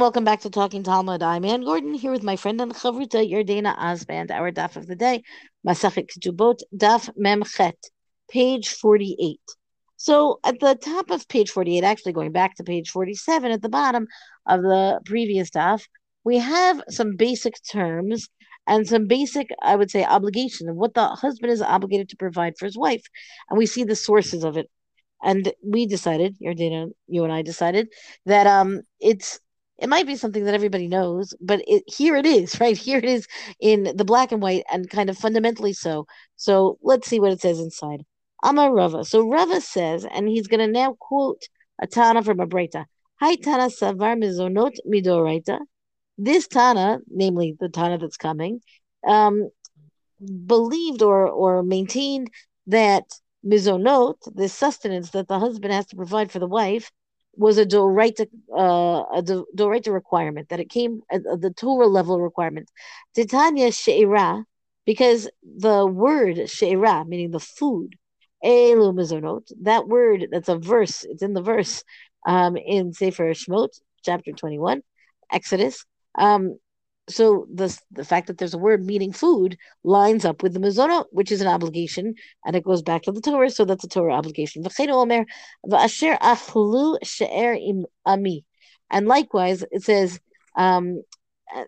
welcome back to Talking Talmud. I'm Anne Gordon here with my friend and chavruta Yardena Osband. Our daf of the day, Masachet Ketubot, daf Memchet, page 48. So at the top of page 48, actually going back to page 47 at the bottom of the previous daf, we have some basic terms and some basic, I would say, obligation of what the husband is obligated to provide for his wife. And we see the sources of it. And we decided, Yardena, you and I decided that um it's it might be something that everybody knows, but it, here it is, right? Here it is in the black and white and kind of fundamentally so. So let's see what it says inside. Amar Rava. So Rava says, and he's going to now quote a Tana from a Breita. Hi Tana Savar Mizonot Midoraita. This Tana, namely the Tana that's coming, um, believed or or maintained that mizonot, the sustenance that the husband has to provide for the wife, was a doraita uh, a doraita requirement that it came at the Torah level requirement. Titania she'ira, because the word she'ira, meaning the food, elu mizonot, that word that's a verse, it's in the verse um, in Sefer Shemot, chapter twenty one, Exodus. Um, so the the fact that there's a word meaning food lines up with the mizonot, which is an obligation, and it goes back to the Torah, so that's a Torah obligation. And likewise, it says um,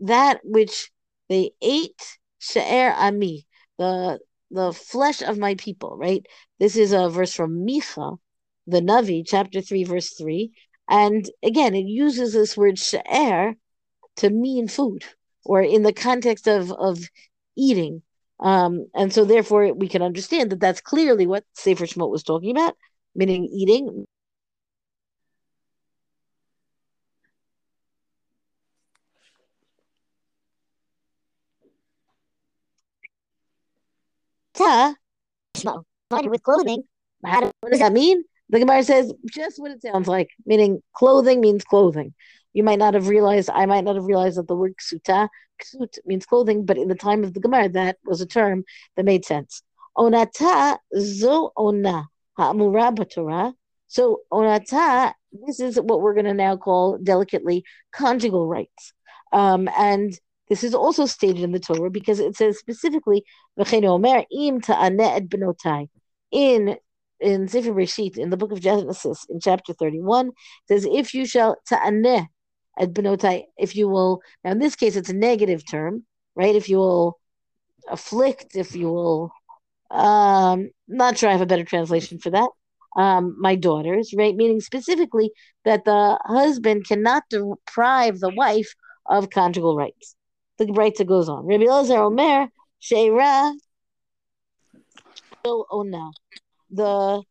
that which they ate she'er ami, the the flesh of my people. Right. This is a verse from Micha, the Navi, chapter three, verse three, and again, it uses this word she'er to mean food or in the context of of eating. Um, and so therefore we can understand that that's clearly what Sefer Shemot was talking about, meaning eating. Ta, with clothing. What does that mean? The Gemara says just what it sounds like, meaning clothing means clothing. You might not have realized, I might not have realized that the word ksuta, ksut means clothing, but in the time of the Gemara, that was a term that made sense. Onata zo ona ha'amura b'Torah. So onata, this is what we're going to now call delicately conjugal rights. Um, and this is also stated in the Torah because it says specifically, omer im benotai. In in Sefer Bereshit, in the book of Genesis, in chapter 31, says, If you shall ta'aneh at benotai, if you will, now in this case it's a negative term, right? If you will afflict, if you will, um, not sure I have a better translation for that. Um, my daughters, right? Meaning specifically that the husband cannot deprive the wife of conjugal rights. The Breita goes on. Rabbi Elazar Omer, Sheira, oh no. The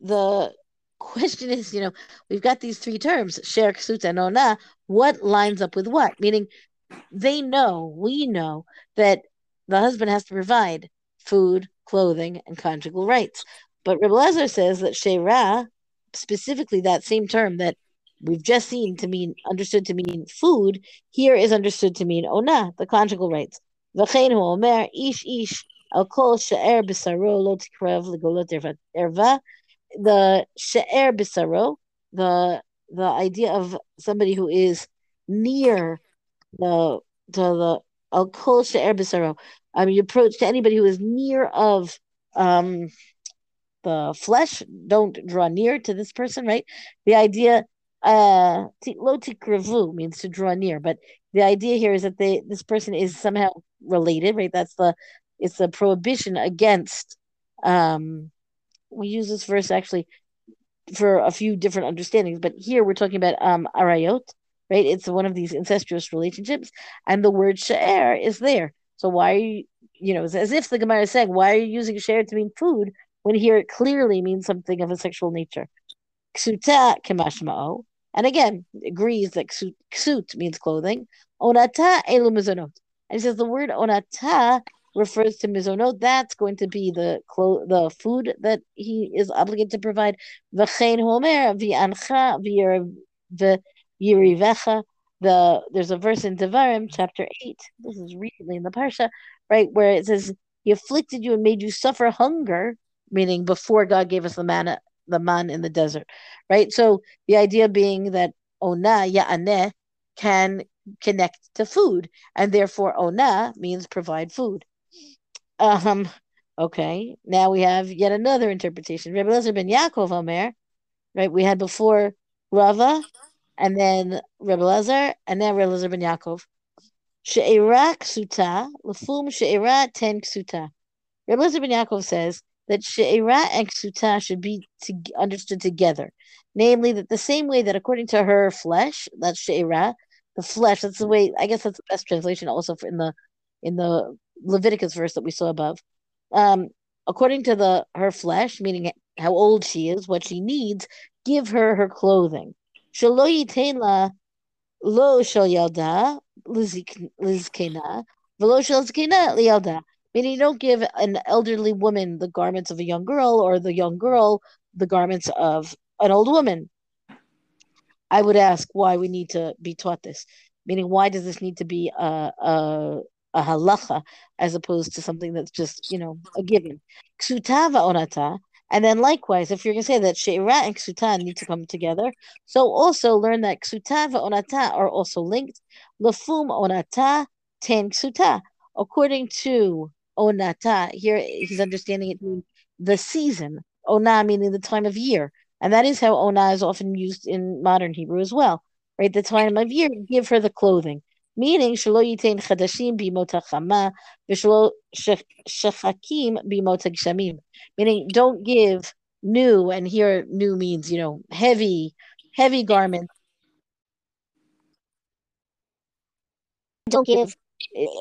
the question is, you know, we've got these three terms, sher, ksut, and ona. What lines up with what? Meaning, they know, we know that the husband has to provide food, clothing, and conjugal rights. But Rebbe says that shera, specifically that same term that we've just seen to mean understood to mean food, here is understood to mean ona, the conjugal rights. V'chein omer ish ish al kol she'er the she'er bisaro, the the idea of somebody who is near the to the al kol she'er bisaro. I mean, approach to anybody who is near of um the flesh. Don't draw near to this person, right? The idea uh lo tikravu means to draw near, but the idea here is that they this person is somehow related, right? That's the it's a prohibition against um we use this verse actually for a few different understandings, but here we're talking about um arayot, right? It's one of these incestuous relationships, and the word she'er is there. So why are you, you know, it's as if the Gemara is saying, why are you using she'er to mean food when here it clearly means something of a sexual nature? Ksuta kemashma'o, and again agrees that ksut, ksut means clothing. Onata elu mizonot, and he says the word onata refers to mizonot, that's going to be the clo- the food that he is obligated to provide. V'chein homer v'ancha v'yirivecha. The there's a verse in Devarim chapter eight. This is recently in the parsha, right, where it says he afflicted you and made you suffer hunger, meaning before God gave us the manna, the man in the desert, right? So the idea being that ona ya'aneh can connect to food, and therefore ona means provide food. Um, okay, now we have yet another interpretation. Rabbi Elazar ben Yaakov Omer, right? We had before Rava, and then Rabbi Elazar, and then Rabbi Elazar ben Yaakov. She'era ksuta, lefum she'era ten ksuta. Rabbi Elazar ben Yaakov says that she'era and ksuta should be to, understood together. Namely, that the same way that according to her flesh, that's she'era, the flesh, that's the way, I guess that's the best translation also in the in the Leviticus verse that we saw above. Um, according to the her flesh, meaning how old she is, what she needs, give her her clothing. Shelo yitain lo shel yalda lizkena velo shel zkena liyalda. Meaning, you don't give an elderly woman the garments of a young girl, or the young girl the garments of an old woman. I would ask why we need to be taught this. Meaning, why does this need to be a, a a halacha as opposed to something that's just you know a given. Ksutava onata, and then likewise, if you're going to say that sheira and ksuta need to come together, so also learn that ksutava onata are also linked. Lafum onata ten ksuta. According to onata, here he's understanding it means the season. Ona meaning the time of year, and that is how ona is often used in modern Hebrew as well. Right, the time of year, give her the clothing meaning shelo yitain chadashim v'shelo. Meaning, don't give new, and here new means you know heavy, heavy garments. Don't give.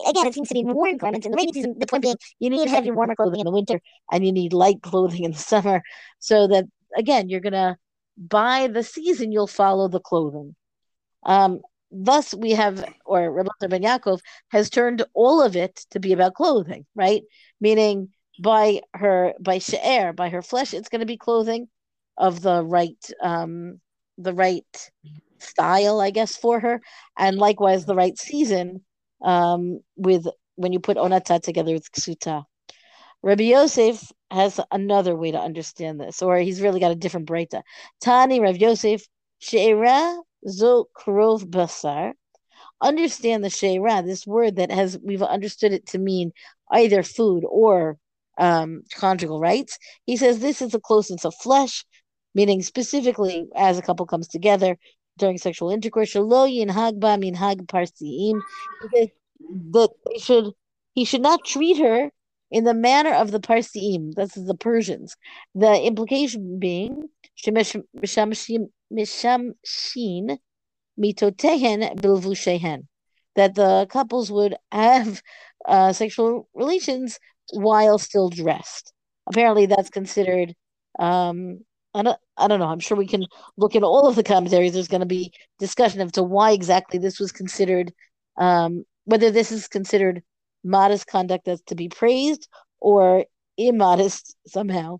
Again, it seems to be warm garments in the rainy season. The point being, you need heavy, warmer clothing in the winter, and you need light clothing in the summer, so that again, you're gonna by the season you'll follow the clothing. Um, thus we have, or Rabbi Ben Yaakov has turned all of it to be about clothing, right? Meaning by her, by she'er, by her flesh, it's going to be clothing of the right, um, the right style, I guess, for her, and likewise the right season, um, with when you put onata together with ksuta. Rabbi Yosef has another way to understand this, or he's really got a different breita. Tani Rabbi Yosef she'era zo krov basar. Understand the sheira, this word that has we've understood it to mean either food or um, conjugal rights. He says this is the closeness of flesh, meaning specifically as a couple comes together during sexual intercourse. Shalo hagba min hag parsiim. That they should he should not treat her in the manner of the Parsiim, that's the Persians. The implication being that the couples would have uh, sexual relations while still dressed. Apparently, that's considered. Um, I don't, I don't know. I'm sure we can look at all of the commentaries. There's going to be discussion as to why exactly this was considered, um, whether this is considered modest conduct that's to be praised or immodest somehow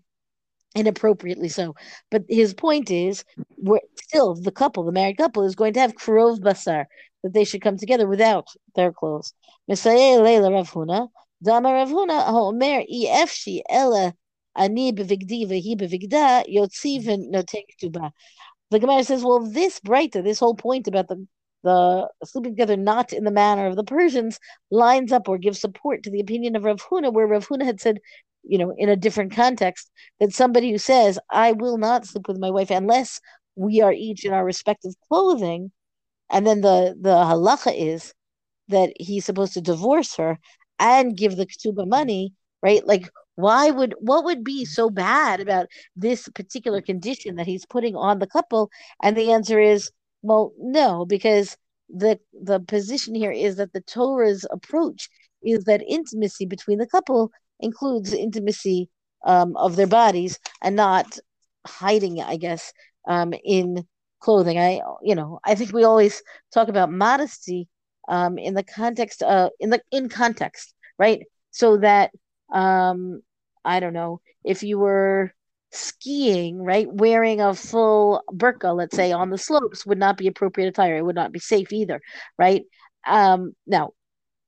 inappropriately so. But his point is, we're still the couple, the married couple, is going to have krov basar that they should come together without their clothes. Mesayeh leila Rav Huna, dama Rav Huna haomer efshi ela ani bevigdi vehi bevigda yotziv notek tuba. The Gemara says, well, this breita, this whole point about the the sleeping together not in the manner of the Persians lines up or gives support to the opinion of Rav Huna, where Rav Huna had said you know, in a different context that somebody who says, I will not sleep with my wife unless we are each in our respective clothing. And then the, the halacha is that he's supposed to divorce her and give the ketubah money, right? Like, why would what would be so bad about this particular condition that he's putting on the couple? And the answer is, well, no, because the the position here is that the Torah's approach is that intimacy between the couple includes intimacy um, of their bodies and not hiding, I guess, um, in clothing. I, you know, I think we always talk about modesty um, in the context of in the in context, right? So that um, I don't know if you were skiing, right, wearing a full burqa, let's say, on the slopes would not be appropriate attire. It would not be safe either, right? Um, now,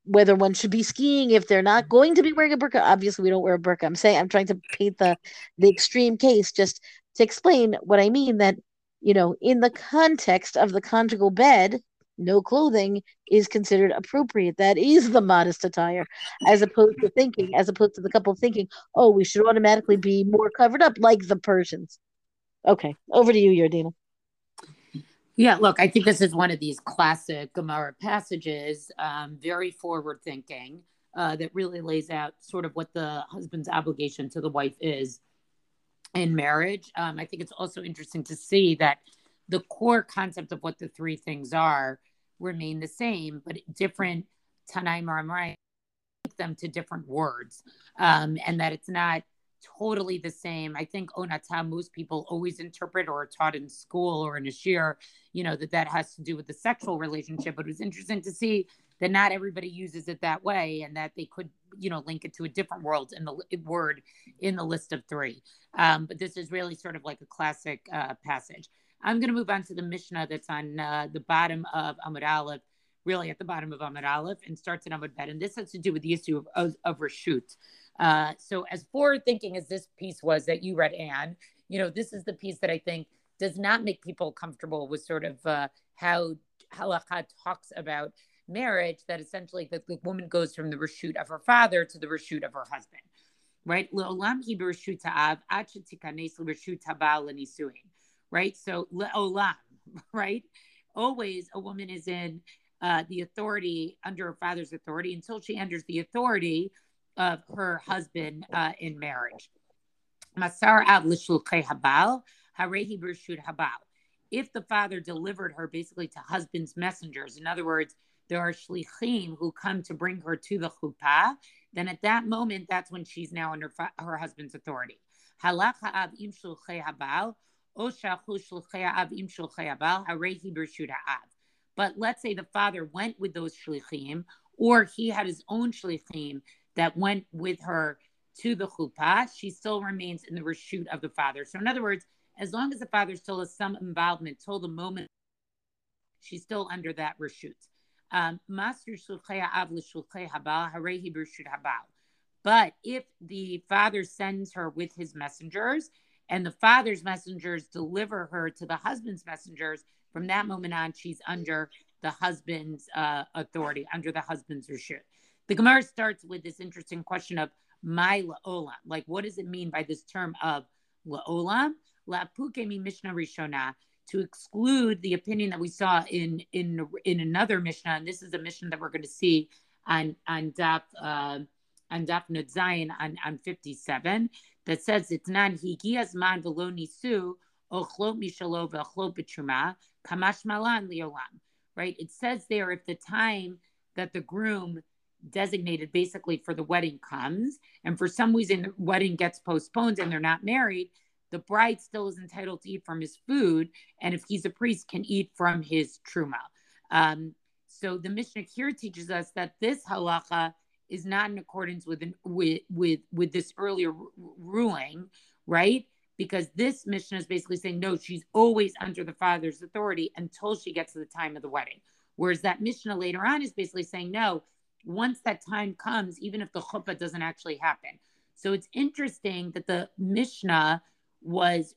whether one should be skiing if they're not going to be wearing a burqa. Obviously, we don't wear a burqa. I'm saying I'm trying to paint the the extreme case just to explain what I mean. That you know, in the context of the conjugal bed, no clothing is considered appropriate. That is the modest attire, as opposed to thinking, as opposed to the couple thinking, oh, we should automatically be more covered up like the Persians. Okay, over to you, Yardena. Yeah, look, I think this is one of these classic Gemara passages, um, very forward thinking, uh, that really lays out sort of what the husband's obligation to the wife is in marriage. Um, I think it's also interesting to see that the core concept of what the three things are remain the same, but different Tanaim or Amrai them to different words, um, and that it's not totally the same. I think onata most people always interpret or are taught in school or in a shiur, you know, that that has to do with the sexual relationship. But it was interesting to see that not everybody uses it that way and that they could, you know, link it to a different world in the word in the list of three. Um, but this is really sort of like a classic uh, passage. I'm going to move on to the Mishnah that's on uh, the bottom of Amud Aleph, really at the bottom of Amud Aleph, and starts in Amud Bet. And this has to do with the issue of, of, of Rashut. Uh, so, as forward thinking as this piece was that you read, Anne, you know, this is the piece that I think does not make people comfortable with sort of uh, how halakha talks about marriage, that essentially the, the woman goes from the reshut of her father to the reshut of her husband, right? Right? So, le'olam, right? Always a woman is in uh, the authority under her father's authority until she enters the authority of her husband uh, in marriage. Masar av habal, harehi habal. If the father delivered her basically to husband's messengers, in other words, there are shlichim who come to bring her to the chuppah, then at that moment, that's when she's now under her husband's authority. Halach ha'av im habal, But let's say the father went with those shlichim, or he had his own shlichim that went with her to the chuppah, she still remains in the reshut of the father. So, in other words, as long as the father still has some involvement till the moment, she's still under that reshut. Um, but if the father sends her with his messengers and the father's messengers deliver her to the husband's messengers, from that moment on, she's under the husband's uh, authority, under the husband's reshut the Gemara starts with this interesting question of my la'olam. Like, what does it mean by this term of la'olam? La'puke mi Mishnah Rishona to exclude the opinion that we saw in in in another Mishnah, and this is a Mishnah that we're going to see on on Daf uh, on Daf Zayin on on fifty seven that says it's non higias man velo nisu ochlot mishalo ve'ochlot b'truma kamash malan liolam. Right? It says there if the time that the groom designated basically for the wedding comes and for some reason the wedding gets postponed and they're not married the bride still is entitled to eat from his food and if he's a priest can eat from his truma um, so the mishnah here teaches us that this halacha is not in accordance with an, with with with this earlier r- ruling right because this mishnah is basically saying no she's always under the father's authority until she gets to the time of the wedding whereas that mishnah later on is basically saying no once that time comes, even if the chuppah doesn't actually happen. So it's interesting that the Mishnah was,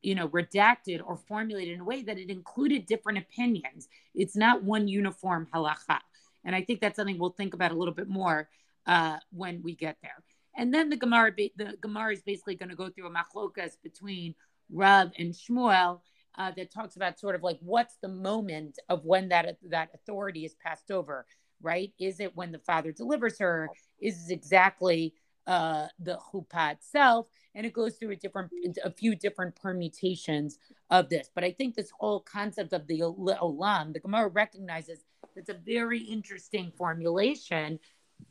you know, redacted or formulated in a way that it included different opinions. It's not one uniform halacha. And I think that's something we'll think about a little bit more uh, when we get there. And then the Gemara, the Gemara is basically going to go through a machlokas between Rav and Shmuel uh, that talks about sort of like what's the moment of when that that authority is passed over right? Is it when the father delivers her? Is it exactly uh, the chuppah itself? And it goes through a different, a few different permutations of this. But I think this whole concept of the olam, the Gemara recognizes it's a very interesting formulation.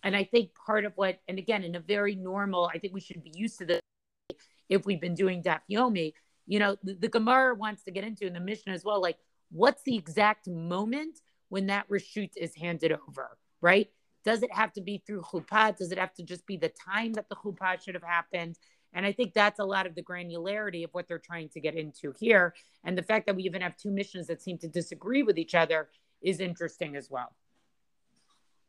And I think part of what, and again, in a very normal, I think we should be used to this if we've been doing Daf Yomi. You know, the, the Gemara wants to get into in the Mishnah as well, like what's the exact moment when that reshut is handed over, right? Does it have to be through chuppah? Does it have to just be the time that the chuppah should have happened? And I think that's a lot of the granularity of what they're trying to get into here. And the fact that we even have two Mishnahs that seem to disagree with each other is interesting as well.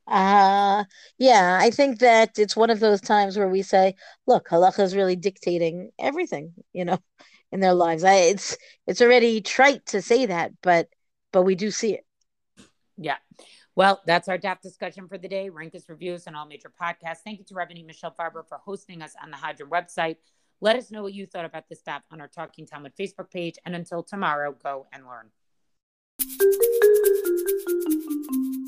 Uh yeah, I think that it's one of those times where we say, look, halacha is really dictating everything, you know, in their lives. I, it's it's already trite to say that, but but we do see it. Yeah. Well, that's our daf discussion for the day. Rank us reviews on all major podcasts. Thank you to Rabbanit Michelle Farber for hosting us on the Hadran website. Let us know what you thought about this daf on our Talking Talmud Facebook page. And until tomorrow, go and learn. うん。